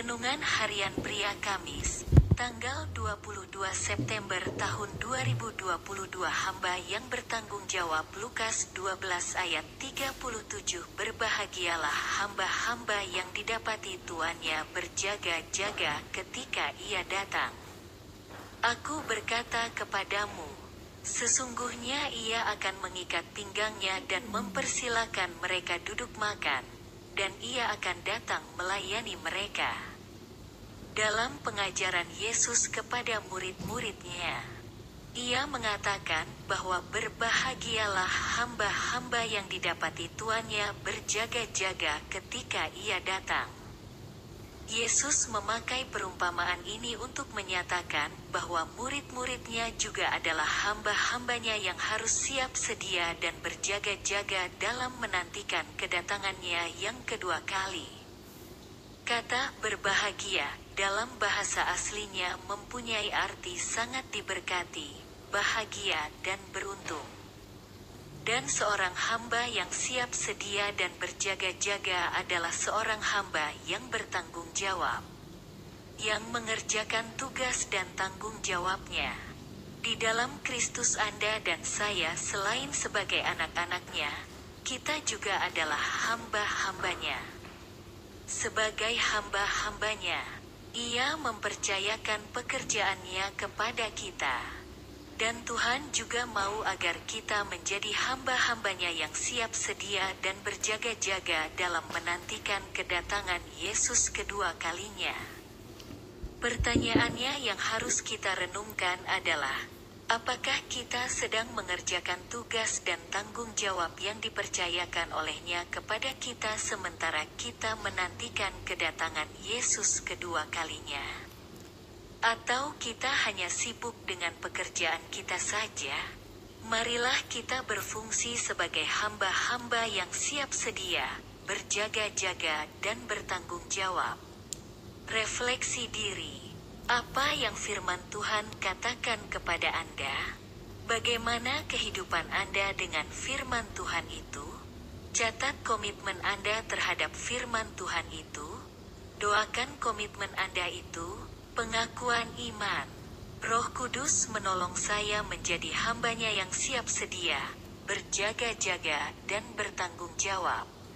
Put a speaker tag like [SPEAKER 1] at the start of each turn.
[SPEAKER 1] Renungan Harian Pria Kamis, tanggal 22 September tahun 2022 Hamba yang bertanggung jawab Lukas 12 ayat 37 Berbahagialah hamba-hamba yang didapati tuannya berjaga-jaga ketika ia datang. Aku berkata kepadamu, sesungguhnya ia akan mengikat pinggangnya dan mempersilakan mereka duduk makan, dan ia akan datang melayani mereka dalam pengajaran Yesus kepada murid-muridnya. Ia mengatakan bahwa berbahagialah hamba-hamba yang didapati tuannya berjaga-jaga ketika ia datang. Yesus memakai perumpamaan ini untuk menyatakan bahwa murid-muridnya juga adalah hamba-hambanya yang harus siap sedia dan berjaga-jaga dalam menantikan kedatangannya yang kedua kali. Kata berbahagia dalam bahasa aslinya mempunyai arti sangat diberkati, bahagia dan beruntung. Dan seorang hamba yang siap sedia dan berjaga-jaga adalah seorang hamba yang bertanggung jawab. Yang mengerjakan tugas dan tanggung jawabnya. Di dalam Kristus Anda dan saya selain sebagai anak-anaknya, kita juga adalah hamba-hambanya. Sebagai hamba-hambanya, ia mempercayakan pekerjaannya kepada kita. Dan Tuhan juga mau agar kita menjadi hamba-hambanya yang siap sedia dan berjaga-jaga dalam menantikan kedatangan Yesus kedua kalinya. Pertanyaannya yang harus kita renungkan adalah, Apakah kita sedang mengerjakan tugas dan tanggung jawab yang dipercayakan olehnya kepada kita sementara kita menantikan kedatangan Yesus kedua kalinya? Atau kita hanya sibuk dengan pekerjaan kita saja? Marilah kita berfungsi sebagai hamba-hamba yang siap sedia, berjaga-jaga, dan bertanggung jawab. Refleksi diri. Apa yang firman Tuhan katakan kepada Anda? Bagaimana kehidupan Anda dengan firman Tuhan itu? Catat komitmen Anda terhadap firman Tuhan itu. Doakan komitmen Anda itu, pengakuan iman. Roh Kudus menolong saya menjadi hambanya yang siap sedia, berjaga-jaga, dan bertanggung jawab.